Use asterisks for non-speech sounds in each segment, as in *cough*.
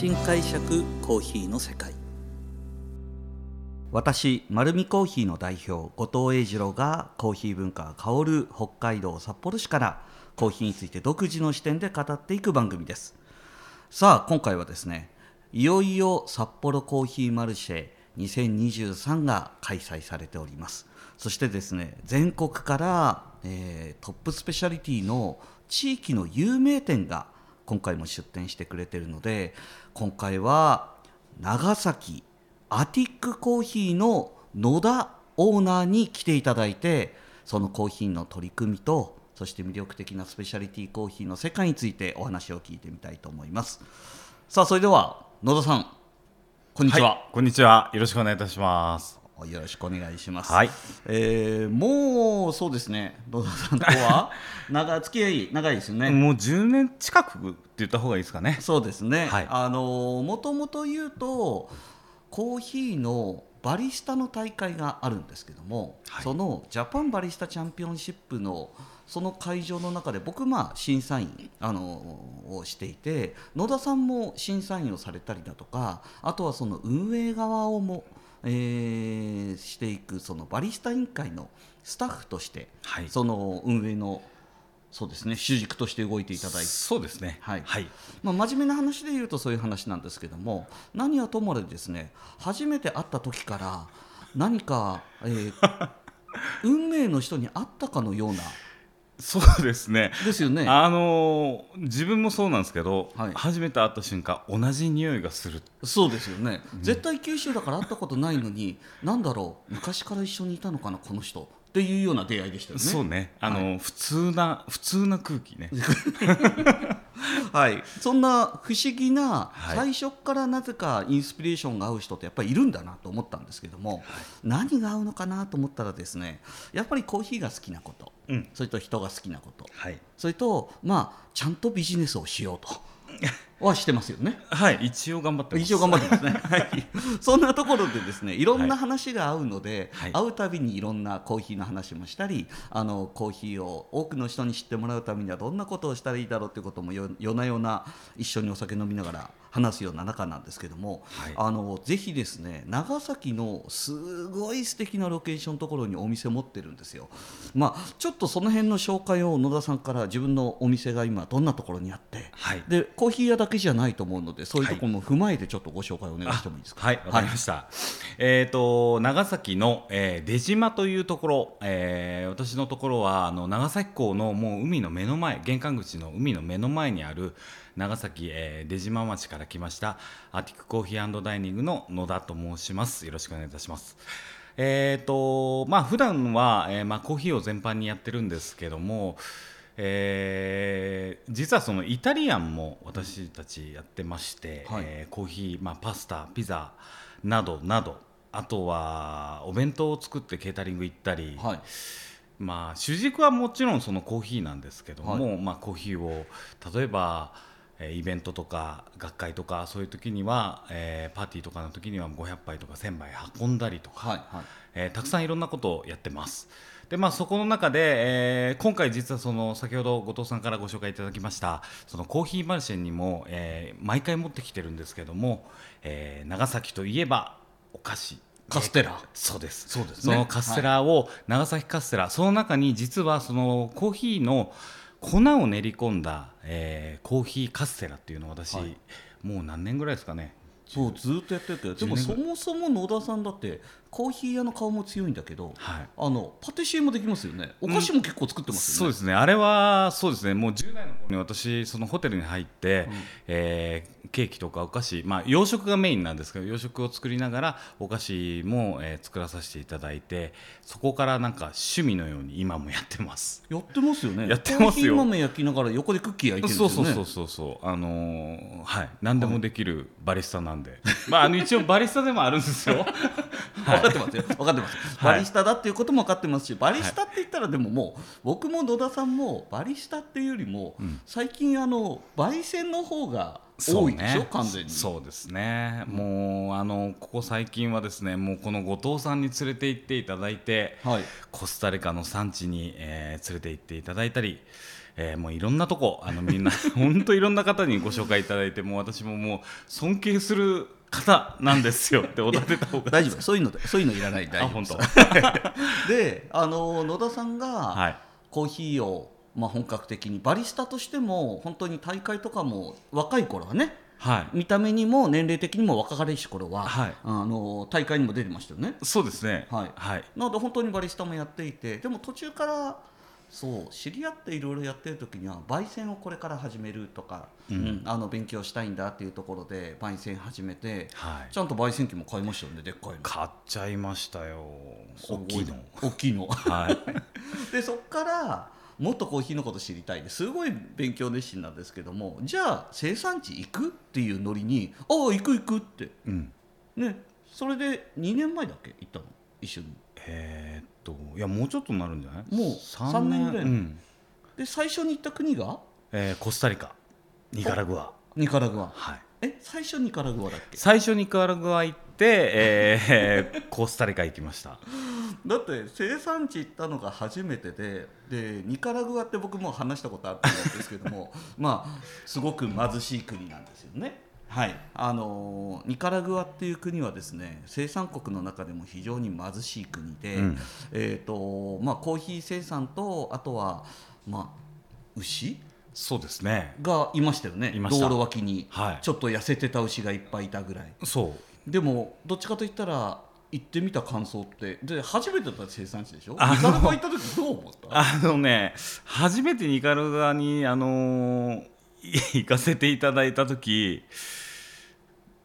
新解釈コーヒーの世界。私丸るコーヒーの代表後藤英二郎がコーヒー文化香る北海道札幌市からコーヒーについて独自の視点で語っていく番組です。さあ今回はですねいよいよ札幌コーヒーマルシェ2023が開催されております。そしてですね全国から、えー、トップスペシャリティの地域の有名店が今回も出店してくれてるので今回は長崎アティックコーヒーの野田オーナーに来ていただいてそのコーヒーの取り組みとそして魅力的なスペシャリティコーヒーの世界についてお話を聞いてみたいと思います。さあそれでは野田さんこんにちは、はい、こんにちは。よろしくお願いいたします。よろしくお願いします。はい。えー、もうそうですね。野田さんとは？*laughs* 長付き合い長いですよね。もう10年近くって言った方がいいですかね。そうですね。はい、あのもともと言うとコーヒーのバリスタの大会があるんですけども、はい、そのジャパンバリスタチャンピオンシップのその会場の中で僕まあ審査員あのをしていて野田さんも審査員をされたりだとかあとはその運営側をも、えー、していくそのバリスタ委員会のスタッフとして、はい、その運営のそうですね主軸として動いていただいて。そうですね。はい、はい、まあ、真面目な話で言うとそういう話なんですけども何はともあれですね初めて会った時から何か、えー、*laughs* 運命の人に会ったかのようなそうですね。ですよね。あのー、自分もそうなんですけど、はい、初めて会った瞬間同じ匂いがする。そうですよね。うん、絶対九州だから会ったことないのに、なんだろう？昔から一緒にいたのかなこの人っていうような出会いでしたよね。そうね。あの、はい、普通な普通な空気ね。*laughs* はい。そんな不思議な、最初からなぜかインスピレーションが合う人ってやっぱりいるんだなと思ったんですけども、はい、何が合うのかなと思ったらですね、やっぱりコーヒーが好きなこと、うん、それと人が好きなこと、はい、それとまあちゃんとビジネスをしようと。はしてますよね。はい、一応頑張って一応頑張ってますね。*laughs* はい。そんなところでですね、いろんな話が合うので、はい、会うたびにいろんなコーヒーの話もしたり、あのコーヒーを多くの人に知ってもらうためにはどんなことをしたらいいだろうということも夜な夜な一緒にお酒飲みながら話すような中なんですけども、はい、あのぜひですね長崎のすごい素敵なロケーションのところにお店持ってるんですよ。まあちょっとその辺の紹介を野田さんから自分のお店が今どんなところにあって、はい、でコーヒー屋だけじゃないと思うのでそういうところも踏まえてちょっとご紹介お願いしてもいいですか？はいわ、かりました。えっ、ー、と長崎の、えー、出島というところ、えー、私のところはあの長崎港のもう海の目の前玄関口の海の目の前にある長崎、えー、出島町から来ましたアティックコーヒーダイニングの野田と申しますよろしくお願いいたしますえっ、ー、とまあ普段は、えー、まあコーヒーを全般にやってるんですけどもえー、実はそのイタリアンも私たちやってまして、はい、えー、コーヒー、まあ、パスタピザなどなどあとはお弁当を作ってケータリング行ったり、はい、まあ主軸はもちろんそのコーヒーなんですけども、はい、まあ、コーヒーを例えばイベントとか学会とかそういう時には、えー、パーティーとかの時には500杯とか1000杯運んだりとか、はいはい、えー、たくさんいろんなことをやってます。でまあ、そこの中で、えー、今回実はその先ほど後藤さんからご紹介いただきましたそのコーヒーマルシェにも、えー、毎回持ってきてるんですけども、えー、長崎といえばお菓子。カステラ。そうです。そうです、ね、そのカステラを、はい、長崎カステラ。その中に実はそのコーヒーの粉を練り込んだ、えー、コーヒーカステラっていうのを私、はい、もう何年ぐらいですかね。そうずっとやってるけどでもそもそも野田さんだってコーヒー屋の顔も強いんだけど、はい、あのパティシエもできますよね。お菓子も結構作ってますよね、うん、そうですね。あれはそうですね。もう10代の頃に私そのホテルに入って、うん、えー、ケーキとかお菓子まあ洋食がメインなんですけど洋食を作りながらお菓子も、えー、作らさせていただいてそこからなんか趣味のように今もやってます。やってますよね。やってますよ。豆焼きながら横でクッキー焼いてるんですよね。そうそうそうそうあのー、はい。何でもできるバリスタなんで、*laughs* まああの一応バリスタでもあるんですよ *laughs* 分かってますよ。分かってます、バリスタだっていうことも分かってますしバリスタって言ったらでももう僕も野田さんもバリスタっていうよりも、最近あの焙煎の方が多いでしょ、ね、完全に。そうですね、うん、もうあのここ最近はですねもうこの後藤さんに連れて行っていただいて、はい、コスタリカの産地に、えー、連れて行っていただいたり、えー、もういろんなとこあのみんな *laughs* 本当いろんな方にご紹介いただいてもう私ももう尊敬する方なんですよ *laughs* っておだてた方が。大丈夫。そういうのそういうのいらない。大丈夫。*laughs* であの野田さんがコーヒーを、まあ、本格的にバリスタとしても本当に大会とかも若い頃はねはい、見た目にも年齢的にも若かりし頃は、はい、あの大会にも出てましたよね。そうですね、はい。はい、なので本当にバリスタもやっていてでも途中からそう知り合っていろいろやってる時には焙煎をこれから始めるとか、うん、あの勉強したいんだっていうところで焙煎始めて、はい、ちゃんと焙煎機も買いましたよねでっかいの。買っちゃいましたよ。大きいの。大きいの。はい。*laughs* でそっからもっとコーヒーのこと知りたいです。ごい勉強熱心なんですけどもじゃあ生産地行くっていうノリに「ああ行く行く」って、うん、ねそれで2年前だっけ？行ったの？一緒に。えー、っといやもうちょっとなるんじゃない？もう3年。ぐらい、うん、で最初に行った国が、えー、コスタリカ。ニカラグア。ニカラグア。はい。え最初ニカラグアだっけ？最初ニカラグア行って、えー、*laughs* コスタリカ行きました。だって生産地行ったのが初めてででニカラグアって僕も話したことあったんですけども *laughs* まあすごく貧しい国なんですよね。はい。あのニカラグアっていう国はですね生産国の中でも非常に貧しい国で、うん、えーとまあ、コーヒー生産とあとは、まあ、牛？そうですね。がいましたよね。道路脇に、はい、ちょっと痩せてた牛がいっぱいいたぐらい。そう。でもどっちかといったら行ってみた感想ってで初めてだった生産地でしょ？ニカルガ行った時どう思った？あのね初めてニカルガにあのー、行かせていただいた時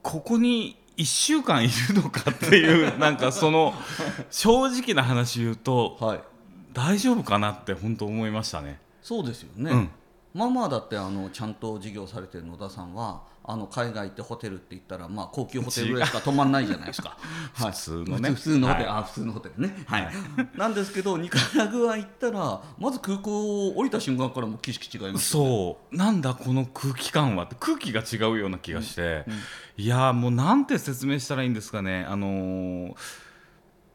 ここに1週間いるのかっていう *laughs* なんかその正直な話言うと、はい、大丈夫かなって本当思いましたね。そうですよね、うんまあまあだってあのちゃんと事業されてる野田さんはあの海外行ってホテルって言ったら、まあ、高級ホテルぐらいしか泊まんないじゃないですか、はい、普通のね。普通のホテル、はい、あ普通のホテルね、はい、なんですけどニカラグア行ったらまず空港を降りた瞬間からも景色違います、ね、そう。なんだこの空気感はって空気が違うような気がして、うんうん、いやもうなんて説明したらいいんですかね。あのー、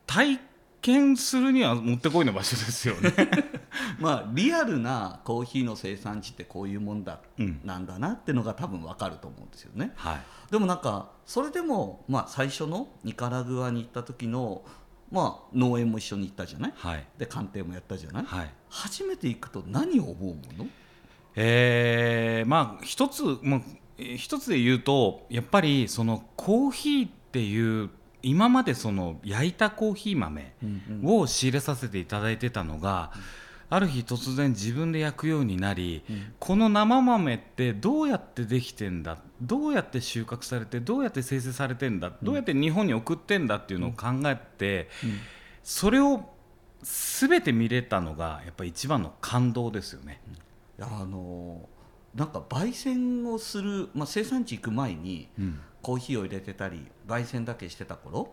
体験するにはもってこいの場所ですよね *laughs* *laughs* まあリアルなコーヒーの生産地ってこういうもんだ、うん、なんだなっていうのが多分わかると思うんですよね、はい、でもなんかそれでも、まあ、最初のニカラグアに行った時のまあ、農園も一緒に行ったじゃない、はい、で鑑定もやったじゃない、はい、初めて行くと何を思うもの？えー、まあ一つもう一つで言うとやっぱりそのコーヒーっていう今までその焼いたコーヒー豆を仕入れさせていただいてたのが、ある日突然自分で焼くようになり、この生豆ってどうやってできてんだどうやって収穫されてどうやって生成されてんだ、どうやって日本に送ってんだっていうのを考えて、それを全て見れたのがやっぱり一番の感動ですよね。あのなんか焙煎をする、まあ、生産地行く前に、うん。コーヒーを入れてたり焙煎だけしてた頃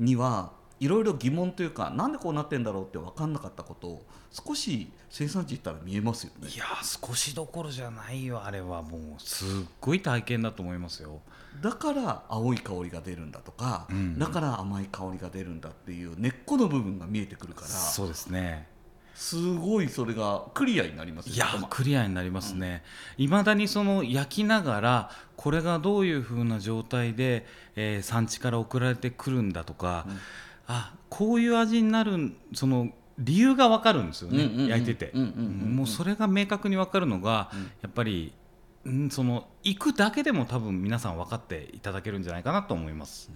にはいろいろ疑問というかなんでこうなってんだろうって分かんなかったことを少し生産地行ったら見えますよね。いや少しどころじゃないよあれはもう。すっごい体験だと思いますよ。だから青い香りが出るんだとか、うん、だから甘い香りが出るんだっていう根っこの部分が見えてくるからそうですね。すごいそれがクリアになりますいやクリアになりますね。いま、うん、だにその焼きながらこれがどういうふうな状態で、えー、産地から送られてくるんだとか、うん、あこういう味になるその理由が分かるんですよね、うんうんうん、焼いてて。もうそれが明確に分かるのが、うん、やっぱりんその行くだけでも多分皆さん分かっていただけるんじゃないかなと思います、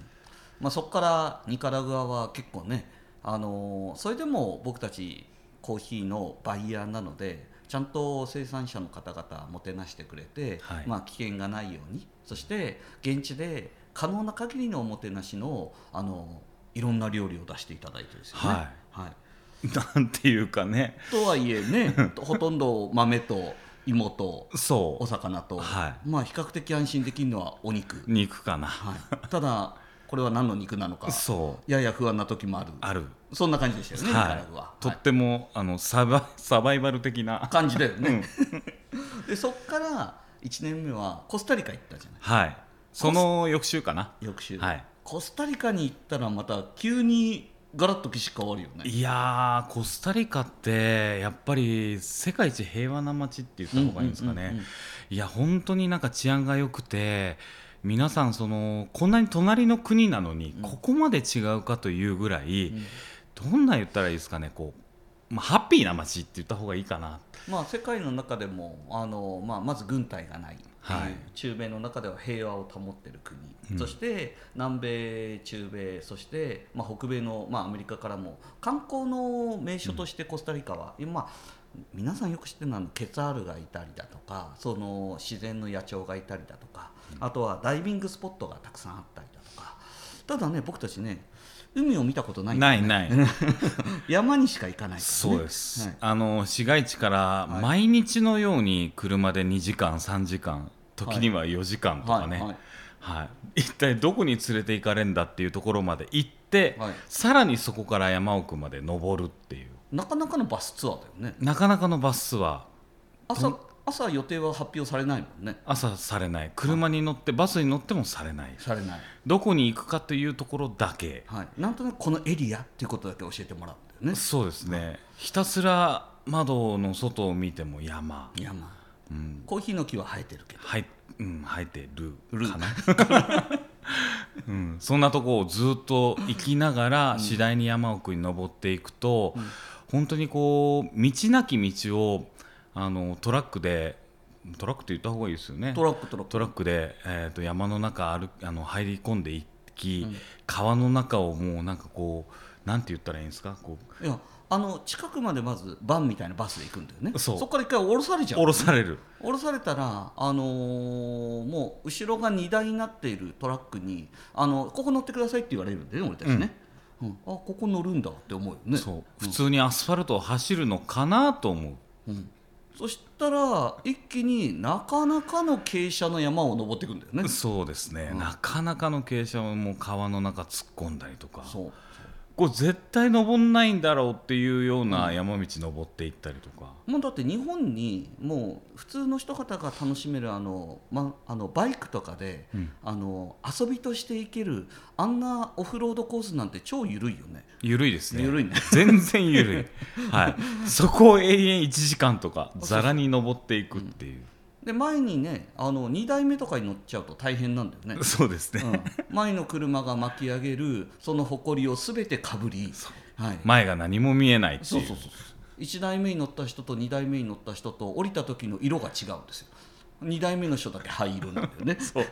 まあ、そこからニカラグアは結構ねあのー、それでも僕たちコーヒーのバイヤーなのでちゃんと生産者の方々もてなしてくれて、はい、まあ、危険がないように。そして現地で可能な限りのおもてなしのあのいろんな料理を出していただいてですよね。はい、はい。なんていうかね。とはいえね *laughs* ほとんど豆と芋とお魚と、はい、まあ比較的安心できるのはお肉。肉かな、はい、ただこれは何の肉なのかやや不安な時もある。ある。そんな感じでしたよね、はい、はとっても、あのサバサバイバル的な。感じだよね、うん、*laughs* でそっから1年目はコスタリカ行ったじゃない。はい。その翌週かな。翌週、はい、コスタリカに行ったらまた急にガラッと景色変わるよね。いやコスタリカってやっぱり世界一平和な街って言った方がいいんですかね、いや本当になんか治安が良くて皆さんそのこんなに隣の国なのにここまで違うかというぐらい、うん、どんな言ったらいいですかねこう、まあ、ハッピーな街って言った方がいいかな。まあ、世界の中でもあの、まあ、まず軍隊がないはい、中米の中では平和を保っている国、うん、そして南米、中米そして、まあ、北米の、まあ、アメリカからも観光の名所としてコスタリカは、うん、今、皆さんよく知ってるのはケツァールがいたりだとかその自然の野鳥がいたりだとか、うん、あとはダイビングスポットがたくさんあったりだとか。ただね僕たちね海を見たことない、ね、ないない。*laughs* 山にしか行かない、ね、そうです、はい、あの市街地から毎日のように車で2時間3時間時には4時間とかね、はいはい。はい、一体どこに連れて行かれるんだっていうところまで行って、はい、さらにそこから山奥まで登るっていう。なかなかのバスツアーだよね。なかなかのバスツアー。朝朝予定は発表されないもんね。朝されない。車に乗ってバスに乗ってもされない。されない。どこに行くかというところだけ、はい、なんとなくこのエリアっていうことだけ教えてもらったよね。そうですね、はい、ひたすら窓の外を見ても山。山、うん、コーヒーの木は生えてるけど、はい。うん、生えてる。かな。*laughs* うん、そんなとこをずっと行きながら次第に山奥に登っていくと、うん、本当にこう道なき道をあのトラックでトラックって言った方がいいですよね。トラックトラック。トラックで、えーと、山の中歩あの入り込んでいき、うん、川の中をもうなんかこうなんて言ったらいいんですか？こう。いやあの近くまでまずバンみたいなバスで行くんだよね。そこから一回降ろされちゃう、降ろされる。降ろされたら、あのー、もう後ろが荷台になっているトラックにあのここ乗ってくださいって言われるんだよね俺たちね、うん、うん、あここ乗るんだって思うよね。そう、普通にアスファルトを走るのかなと思う、うんそしたら一気になかなかの傾斜の山を登っていくんだよね。そうですね、うん、なかなかの傾斜をもう川の中突っ込んだりとか。そうこれ絶対登んないんだろうっていうような山道登っていったりとか、うん、もうだって日本にもう普通の人方が楽しめるあの、ま、あのバイクとかで、うん、あの遊びとして行けるあんなオフロードコースなんて超緩いよね。緩いですね。緩いね。全然緩い、はい、*laughs* そこを永遠1時間とかざらに登っていくっていう。で前にねあの2台目とかに乗っちゃうと大変なんだよね。そうですね、うん、前の車が巻き上げるその埃をすべてかぶり、はい、前が何も見えないっていう。そうそうそう1台目に乗った人と2台目に乗った人と降りた時の色が違うんですよ。2台目の人だけ灰色なんだよね。*laughs* そう。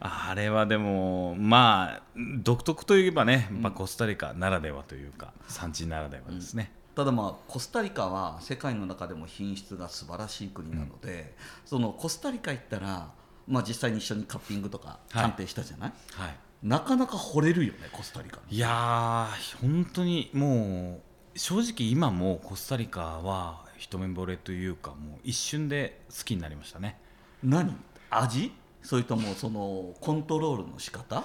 あれはでもまあ独特といえばね、まあ、コスタリカならではというか産地ならではですね、うんただまあコスタリカは世界の中でも品質が素晴らしい国なので、うん、そのコスタリカ行ったら、まあ、実際に一緒にカッピングとか鑑定したじゃない、はい、はい、なかなか惚れるよねコスタリカいやー本当にもう正直今もコスタリカは一目惚れというかもう一瞬で好きになりましたね。何？味？それともそのコントロールの仕方？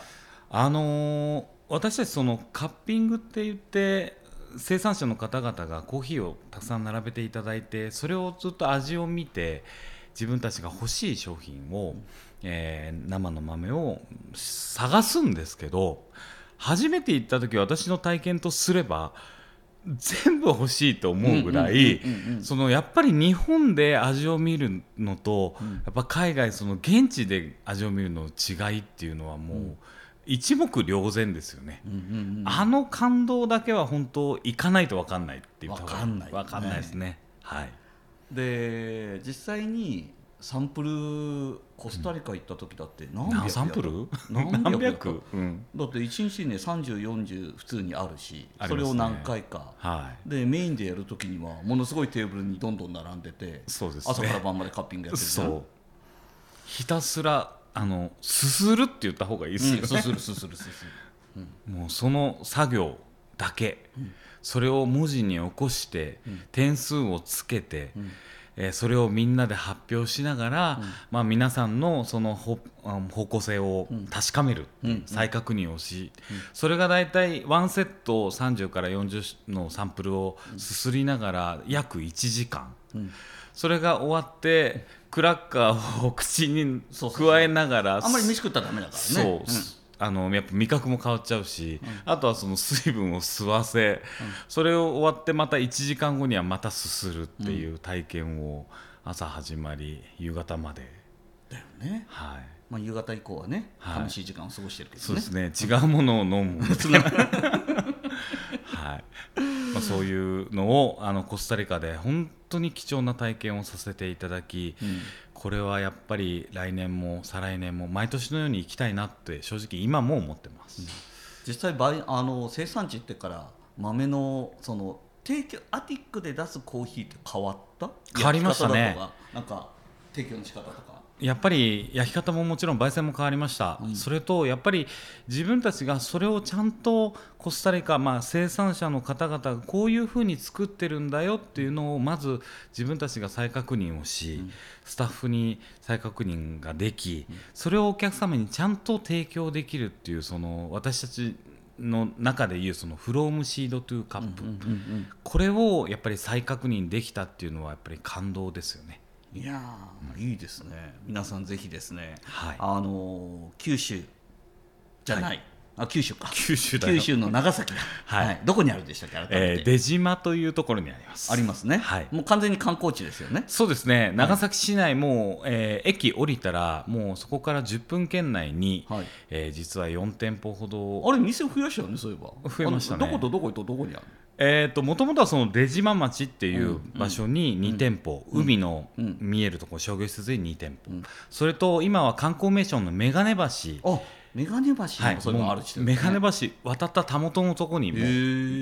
あのー、私たちそのカッピングって言って生産者の方々がコーヒーをたくさん並べていただいてそれをずっと味を見て自分たちが欲しい商品を、えー、生の豆を探すんですけど初めて行った時私の体験とすれば全部欲しいと思うぐらいそのやっぱり日本で味を見るのと、やっぱ海外その現地で味を見るの違いっていうのはもう。うん一目瞭然ですよね、うんうんうん、あの感動だけは本当行かないと分かんないっていう。分かんない、分かんないですね、はい。で実際にサンプルコスタリカ行った時だって何百、うん、サンプル？何百、うん、だって1日ね3040普通にあるし、ね、それを何回か、はい、でメインでやる時にはものすごいテーブルにどんどん並んでてそうです、ね、朝から晩までカッピングやってるそう。ひたすらあのすするって言った方がいいですよね、すするすするすする、もうその作業だけ、それを文字に起こして、点数をつけて、えー、それをみんなで発表しながら、うん、まあ、皆さんのその方向性を確かめる、うん、再確認をし、うん、それが大体ワンセット30から40のサンプルをすすりながら約1時間、それが終わってクラッカーを口に加えながらあんまり飯食ったらダメだからね。そう、あのやっぱ味覚も変わっちゃうし、うん、あとはその水分を吸わせ、うん、それを終わってまた1時間後にはまたすするっていう体験を朝始まり夕方まで。だよね。はい。まあ、夕方以降はね、はい、楽しい時間を過ごしてるけど、ね、そうですね。違うものを飲む。*laughs* *laughs* はいまあ、そういうのをあのコスタリカで本当に貴重な体験をさせていただき、うん、これはやっぱり来年も再来年も毎年のように行きたいなって正直今も思ってます、うん、実際バイあの生産地ってから豆のその提供アティックで出すコーヒーって変わった？変わりましたね。なんか提供の仕方とか。やっぱり焼き方ももちろん焙煎も変わりました、うん、それとやっぱり自分たちがそれをちゃんとコスタリカ、まあ、生産者の方々がこういうふうに作ってるんだよっていうのをまず自分たちが再確認をし、うん、スタッフに再確認ができ、うん、それをお客様にちゃんと提供できるっていうその私たちの中でいうそのフロームシードトゥーカップ。これをやっぱり再確認できたっていうのはやっぱり感動ですよね。いやいいですね。皆さんぜひですね、はい、あの九州。じゃない、はい、あ九州か。九州九州の長崎はい、はい、どこにあるんでしたっけえー、出島というところにあります。ありますね、はい、もう完全に観光地ですよね。そうですね。長崎市内も、えー、駅降りたらもうそこから10分圏内に、はい。えー、実は4店舗ほど。あれ店増やしたよねそういえば。増えましたね。どことどことどこにあるえーと、もともとはその出島町っていう場所に2店舗、うん、海の見えるところ商業施設で2店舗、うん、それと今は観光名所の眼鏡橋。眼鏡橋はい。それもある地点、ね、眼鏡橋渡ったたもとのところにも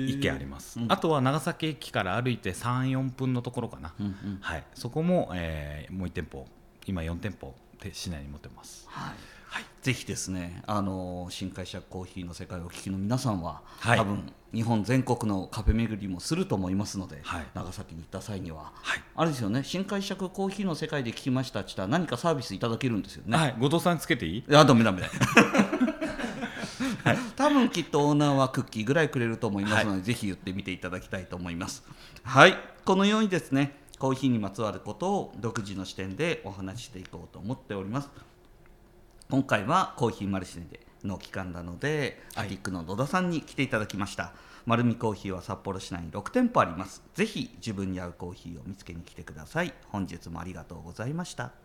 池あります、あとは長崎駅から歩いて34分のところかな、うんうん、はい、そこも、えー、もう1店舗今4店舗市内に持ってます。はいはい、ぜひですねあの新会社コーヒーの世界をお聞きの皆さんは、はい、多分日本全国のカフェ巡りもすると思いますので、はい、長崎に行った際には、はい、あれですよね新会社コーヒーの世界で聞きましたって言ったら何かサービスいただけるんですよね。はい、後藤さんつけていい？あダメダメ *laughs* はい、多分きっとオーナーはクッキーぐらいくれると思いますので、はい、ぜひ言ってみていただきたいと思います。はい。このようにですねコーヒーにまつわることを独自の視点でお話ししていこうと思っております。今回はコーヒーマルシェでの期間なので、はい、アティックの野田さんに来ていただきました。丸見コーヒーは札幌市内に6店舗あります。ぜひ自分に合うコーヒーを見つけに来てください。本日もありがとうございました